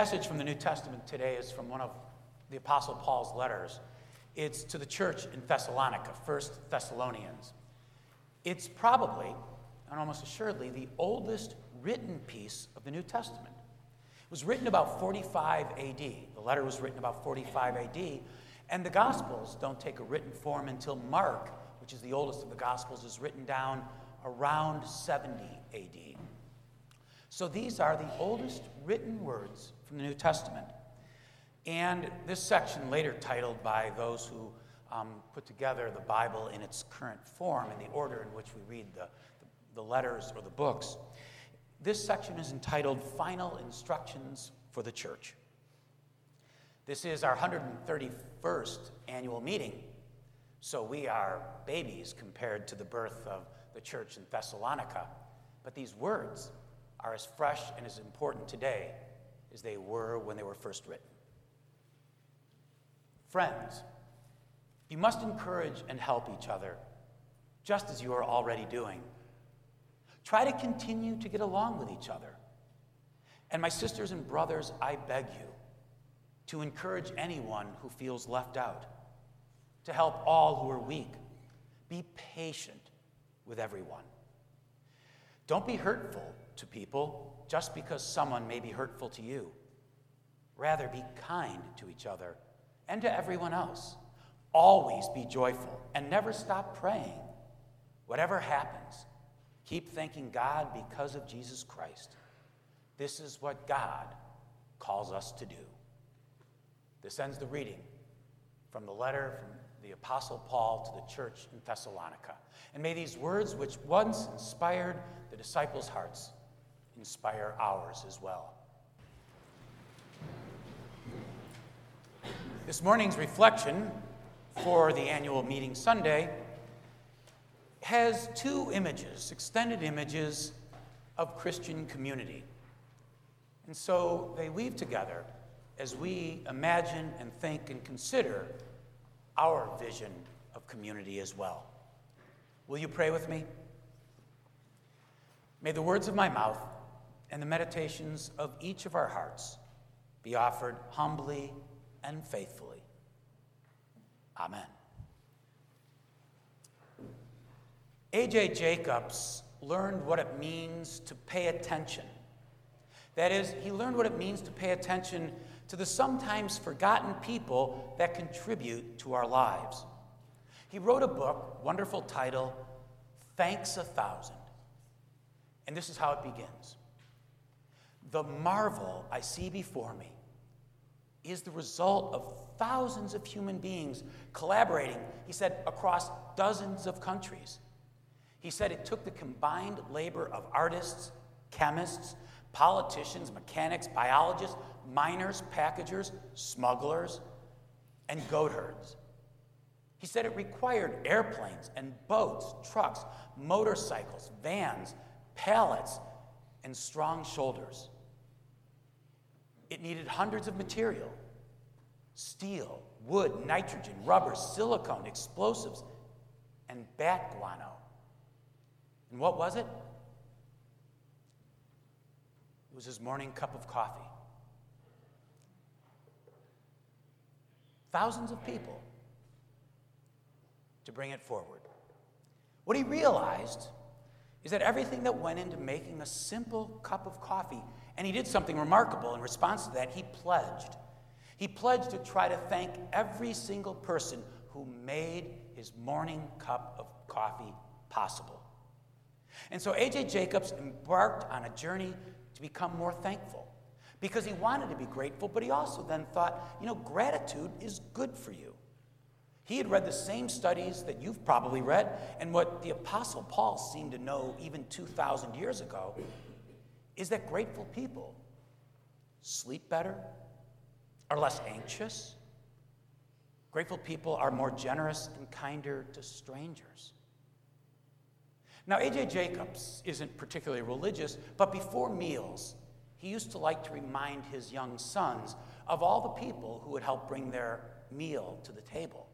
passage from the New Testament today is from one of the Apostle Paul's letters. It's to the church in Thessalonica, First Thessalonians. It's probably, and almost assuredly, the oldest written piece of the New Testament. It was written about 45 AD. The letter was written about 45 AD, and the Gospels don't take a written form until Mark, which is the oldest of the Gospels, is written down around 70 AD. So these are the oldest written words from the New Testament. And this section, later titled by those who um, put together the Bible in its current form, in the order in which we read the, the, the letters or the books, this section is entitled Final Instructions for the Church. This is our 131st annual meeting, so we are babies compared to the birth of the church in Thessalonica. But these words are as fresh and as important today as they were when they were first written. Friends, you must encourage and help each other, just as you are already doing. Try to continue to get along with each other. And my sisters and brothers, I beg you to encourage anyone who feels left out, to help all who are weak. Be patient with everyone. Don't be hurtful to people just because someone may be hurtful to you. Rather, be kind to each other and to everyone else. Always be joyful and never stop praying. Whatever happens, keep thanking God because of Jesus Christ. This is what God calls us to do. This ends the reading from the letter from the Apostle Paul to the church in Thessalonica. And may these words, which once inspired the disciples' hearts, inspire ours as well. This morning's reflection for the annual meeting Sunday has two images, extended images of Christian community. And so they weave together as we imagine and think and consider our vision of community as well. Will you pray with me? May the words of my mouth and the meditations of each of our hearts be offered humbly and faithfully. Amen. A.J. Jacobs learned what it means to pay attention. That is, he learned what it means to pay attention to the sometimes forgotten people that contribute to our lives. He wrote a book, wonderful title, Thanks a Thousand. And this is how it begins The marvel I see before me is the result of thousands of human beings collaborating, he said, across dozens of countries. He said it took the combined labor of artists, chemists, politicians, mechanics, biologists, miners, packagers, smugglers, and goat herds. He said it required airplanes and boats, trucks, motorcycles, vans, pallets, and strong shoulders. It needed hundreds of material steel, wood, nitrogen, rubber, silicone, explosives, and bat guano. And what was it? It was his morning cup of coffee. Thousands of people to bring it forward. What he realized is that everything that went into making a simple cup of coffee, and he did something remarkable in response to that, he pledged. He pledged to try to thank every single person who made his morning cup of coffee possible. And so A.J. Jacobs embarked on a journey to become more thankful because he wanted to be grateful, but he also then thought, you know, gratitude is good for you. He had read the same studies that you've probably read, and what the Apostle Paul seemed to know even 2,000 years ago is that grateful people sleep better, are less anxious. Grateful people are more generous and kinder to strangers. Now, A.J. Jacobs isn't particularly religious, but before meals, he used to like to remind his young sons of all the people who would help bring their meal to the table.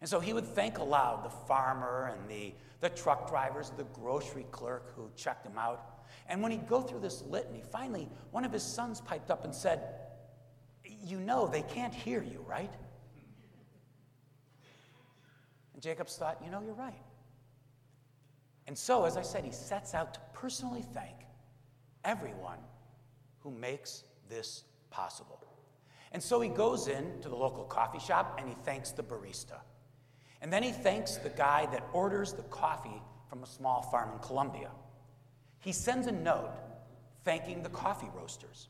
And so he would thank aloud the farmer and the, the truck drivers, the grocery clerk who checked him out. And when he'd go through this litany, finally, one of his sons piped up and said, You know they can't hear you, right? And Jacobs thought, You know, you're right. And so, as I said, he sets out to personally thank everyone who makes this possible. And so he goes in to the local coffee shop and he thanks the barista. And then he thanks the guy that orders the coffee from a small farm in Colombia. He sends a note thanking the coffee roasters.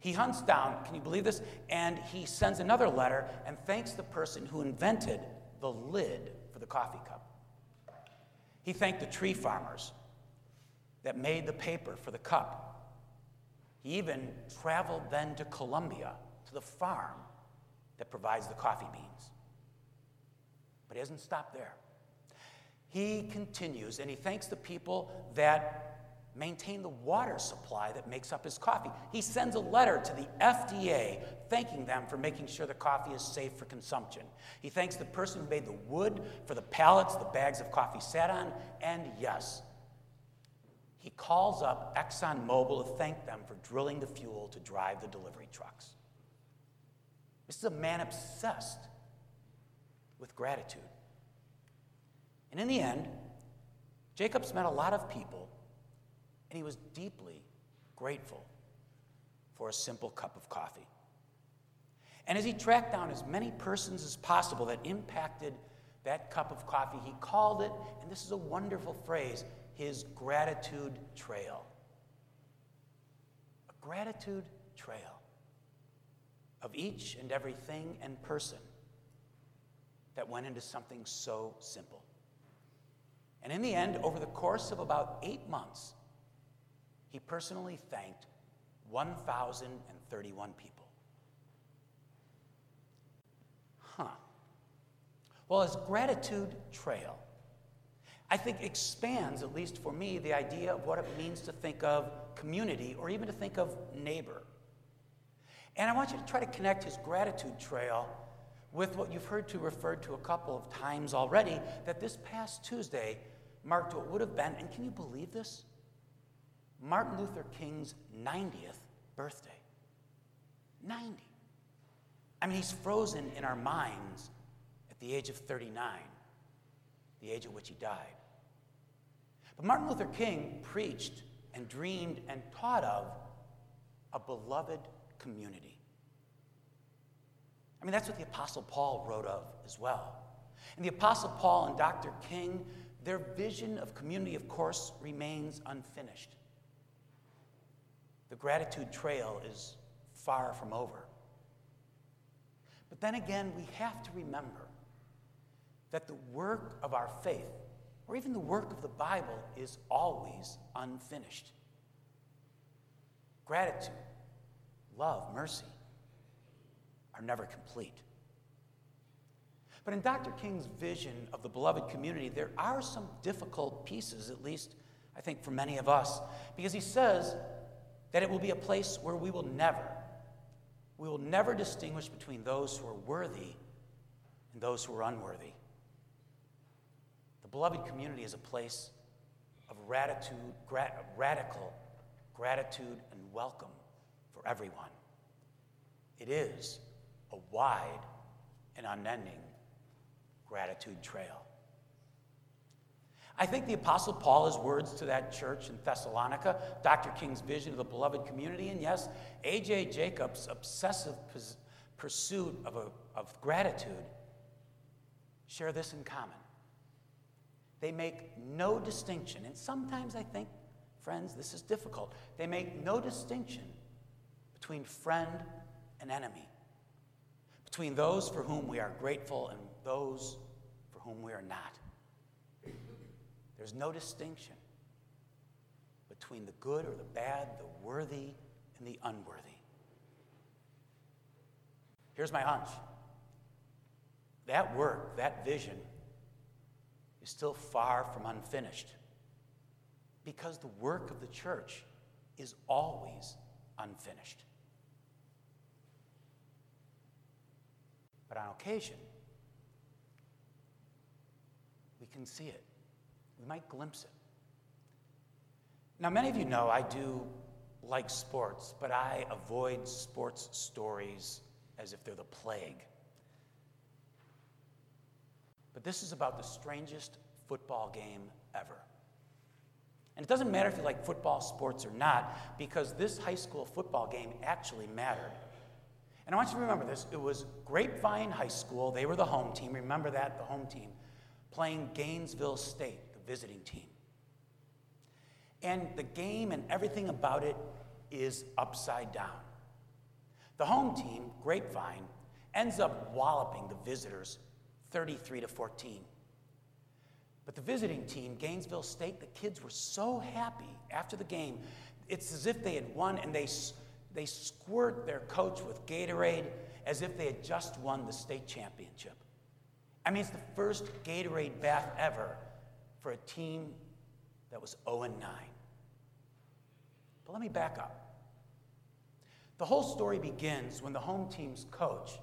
He hunts down, can you believe this? And he sends another letter and thanks the person who invented the lid for the coffee cup. He thanked the tree farmers that made the paper for the cup. He even traveled then to Colombia, to the farm that provides the coffee beans. But he doesn't stop there. He continues and he thanks the people that maintain the water supply that makes up his coffee. He sends a letter to the FDA thanking them for making sure the coffee is safe for consumption. He thanks the person who made the wood for the pallets the bags of coffee sat on, and yes, he calls up ExxonMobil to thank them for drilling the fuel to drive the delivery trucks. This is a man obsessed with gratitude. And in the end, Jacobs met a lot of people and he was deeply grateful for a simple cup of coffee. And as he tracked down as many persons as possible that impacted that cup of coffee, he called it, and this is a wonderful phrase, his gratitude trail. A gratitude trail of each and everything and person that went into something so simple. And in the end, over the course of about eight months, he personally thanked 1,031 people. Huh. Well, his gratitude trail, I think, expands, at least for me, the idea of what it means to think of community or even to think of neighbor. And I want you to try to connect his gratitude trail with what you've heard to referred to a couple of times already that this past Tuesday marked what would have been, and can you believe this? Martin Luther King's 90th birthday. 90. I mean, he's frozen in our minds at the age of 39, the age at which he died. But Martin Luther King preached and dreamed and taught of a beloved community. I mean, that's what the Apostle Paul wrote of as well. And the Apostle Paul and Dr. King, their vision of community, of course, remains unfinished. The gratitude trail is far from over. But then again, we have to remember that the work of our faith, or even the work of the Bible, is always unfinished. Gratitude, love, mercy are never complete. But in Dr. King's vision of the beloved community, there are some difficult pieces, at least I think for many of us, because he says that it will be a place where we will never, we will never distinguish between those who are worthy and those who are unworthy. The beloved community is a place of gratitude, grat- radical gratitude and welcome for everyone. It is a wide and unending gratitude trail. I think the Apostle Paul's words to that church in Thessalonica, Dr. King's vision of the beloved community, and yes, A.J. Jacobs' obsessive pursuit of, a, of gratitude share this in common. They make no distinction, and sometimes I think, friends, this is difficult. They make no distinction between friend and enemy, between those for whom we are grateful and those for whom we are not. There's no distinction between the good or the bad, the worthy and the unworthy. Here's my hunch that work, that vision, is still far from unfinished because the work of the church is always unfinished. But on occasion, we can see it. We might glimpse it. Now, many of you know I do like sports, but I avoid sports stories as if they're the plague. But this is about the strangest football game ever. And it doesn't matter if you like football, sports, or not, because this high school football game actually mattered. And I want you to remember this it was Grapevine High School, they were the home team. Remember that, the home team, playing Gainesville State, the visiting team. And the game and everything about it is upside down. The home team, Grapevine, ends up walloping the visitors 33 to 14. But the visiting team, Gainesville State, the kids were so happy after the game. It's as if they had won and they, they squirt their coach with Gatorade as if they had just won the state championship. I mean, it's the first Gatorade bath ever for a team that was 0 9. But let me back up. The whole story begins when the home team's coach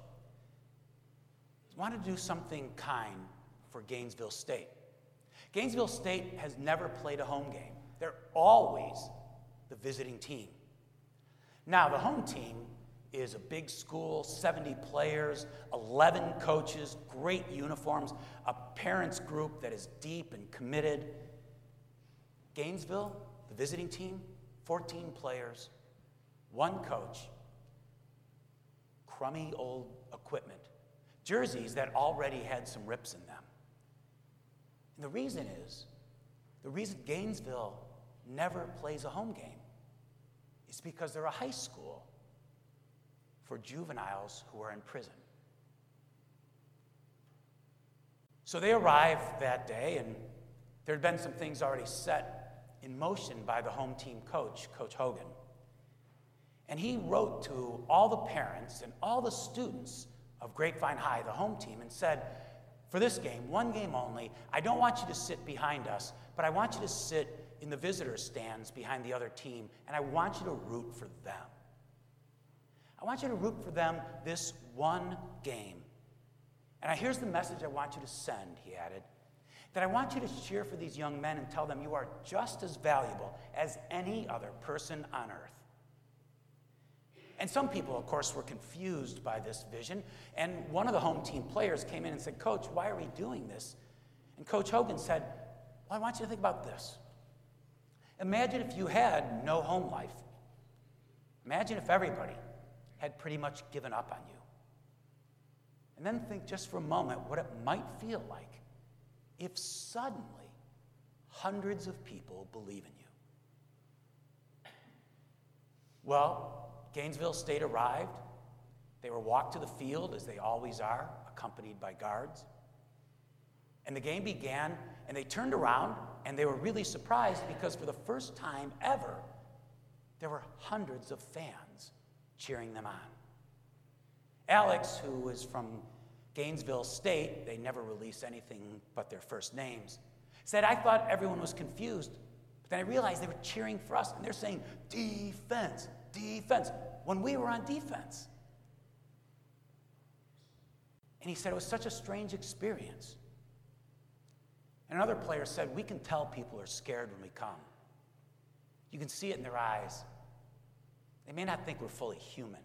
wanted to do something kind for Gainesville State. Gainesville State has never played a home game, they're always the visiting team. Now, the home team is a big school, 70 players, 11 coaches, great uniforms, a parents group that is deep and committed. Gainesville, the visiting team, 14 players, one coach, crummy old equipment, jerseys that already had some rips in them. And the reason is the reason Gainesville never plays a home game is because they're a high school for juveniles who are in prison. So they arrived that day, and there had been some things already set in motion by the home team coach, Coach Hogan. And he wrote to all the parents and all the students of Grapevine High, the home team, and said, For this game, one game only, I don't want you to sit behind us, but I want you to sit in the visitor stands behind the other team, and I want you to root for them. I want you to root for them this one game. And here's the message I want you to send, he added that I want you to cheer for these young men and tell them you are just as valuable as any other person on earth. And some people, of course, were confused by this vision. And one of the home team players came in and said, Coach, why are we doing this? And Coach Hogan said, Well, I want you to think about this. Imagine if you had no home life. Imagine if everybody had pretty much given up on you. And then think just for a moment what it might feel like if suddenly hundreds of people believe in you. Well, Gainesville State arrived. They were walked to the field, as they always are, accompanied by guards. And the game began, and they turned around, and they were really surprised because for the first time ever, there were hundreds of fans cheering them on. Alex, who is from Gainesville State, they never release anything but their first names, said, I thought everyone was confused, but then I realized they were cheering for us, and they're saying, defense, defense, when we were on defense. And he said it was such a strange experience. And another player said, We can tell people are scared when we come. You can see it in their eyes. They may not think we're fully human.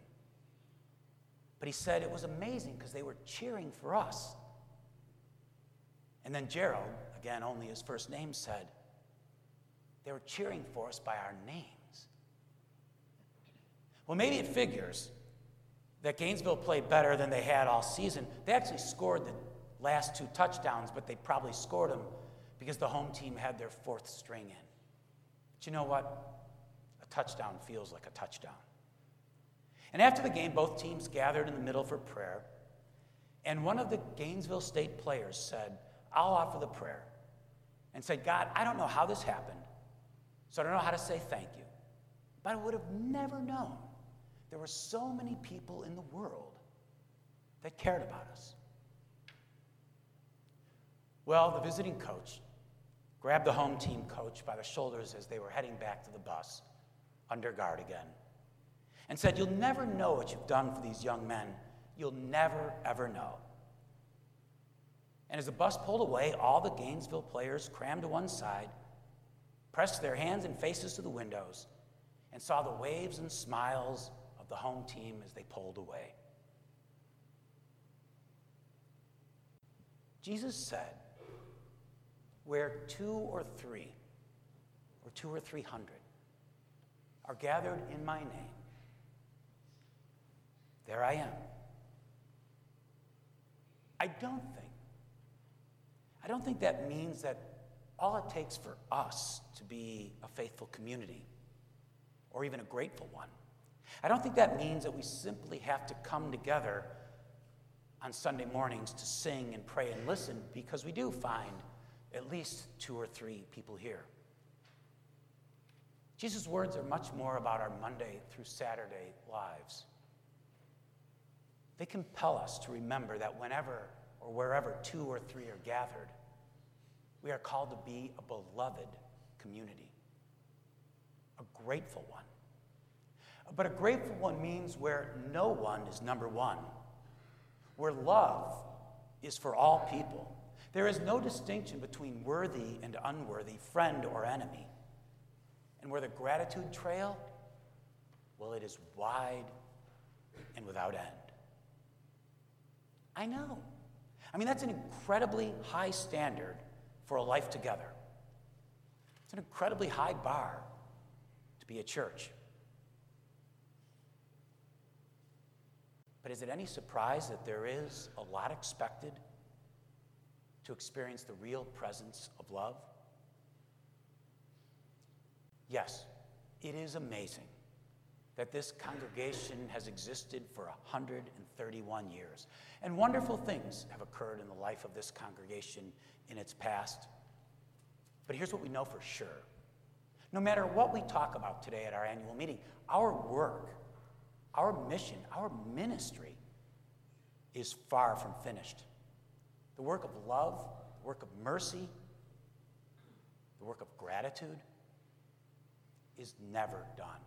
But he said it was amazing because they were cheering for us. And then Gerald, again, only his first name said, they were cheering for us by our names. Well, maybe it figures that Gainesville played better than they had all season. They actually scored the last two touchdowns, but they probably scored them because the home team had their fourth string in. But you know what? A touchdown feels like a touchdown. And after the game, both teams gathered in the middle for prayer. And one of the Gainesville State players said, I'll offer the prayer. And said, God, I don't know how this happened, so I don't know how to say thank you. But I would have never known there were so many people in the world that cared about us. Well, the visiting coach grabbed the home team coach by the shoulders as they were heading back to the bus, under guard again, and said, You'll never know what you've done for these young men. You'll never, ever know. And as the bus pulled away, all the Gainesville players crammed to one side, pressed their hands and faces to the windows, and saw the waves and smiles of the home team as they pulled away. Jesus said, where two or three, or two or three hundred, are gathered in my name, there I am. I don't think, I don't think that means that all it takes for us to be a faithful community or even a grateful one. I don't think that means that we simply have to come together on Sunday mornings to sing and pray and listen because we do find at least two or three people here. Jesus' words are much more about our Monday through Saturday lives. They compel us to remember that whenever or wherever two or three are gathered, we are called to be a beloved community, a grateful one. But a grateful one means where no one is number one, where love is for all people. There is no distinction between worthy and unworthy, friend or enemy. And where the gratitude trail, well, it is wide and without end. I know. I mean, that's an incredibly high standard for a life together. It's an incredibly high bar to be a church. But is it any surprise that there is a lot expected to experience the real presence of love? Yes, it is amazing that this congregation has existed for 131 years. And wonderful things have occurred in the life of this congregation in its past. But here's what we know for sure no matter what we talk about today at our annual meeting, our work, our mission, our ministry is far from finished. The work of love, the work of mercy, the work of gratitude is never done.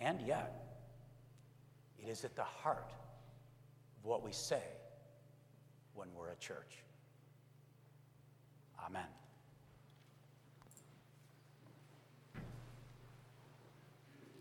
And yet, it is at the heart of what we say when we're a church. Amen.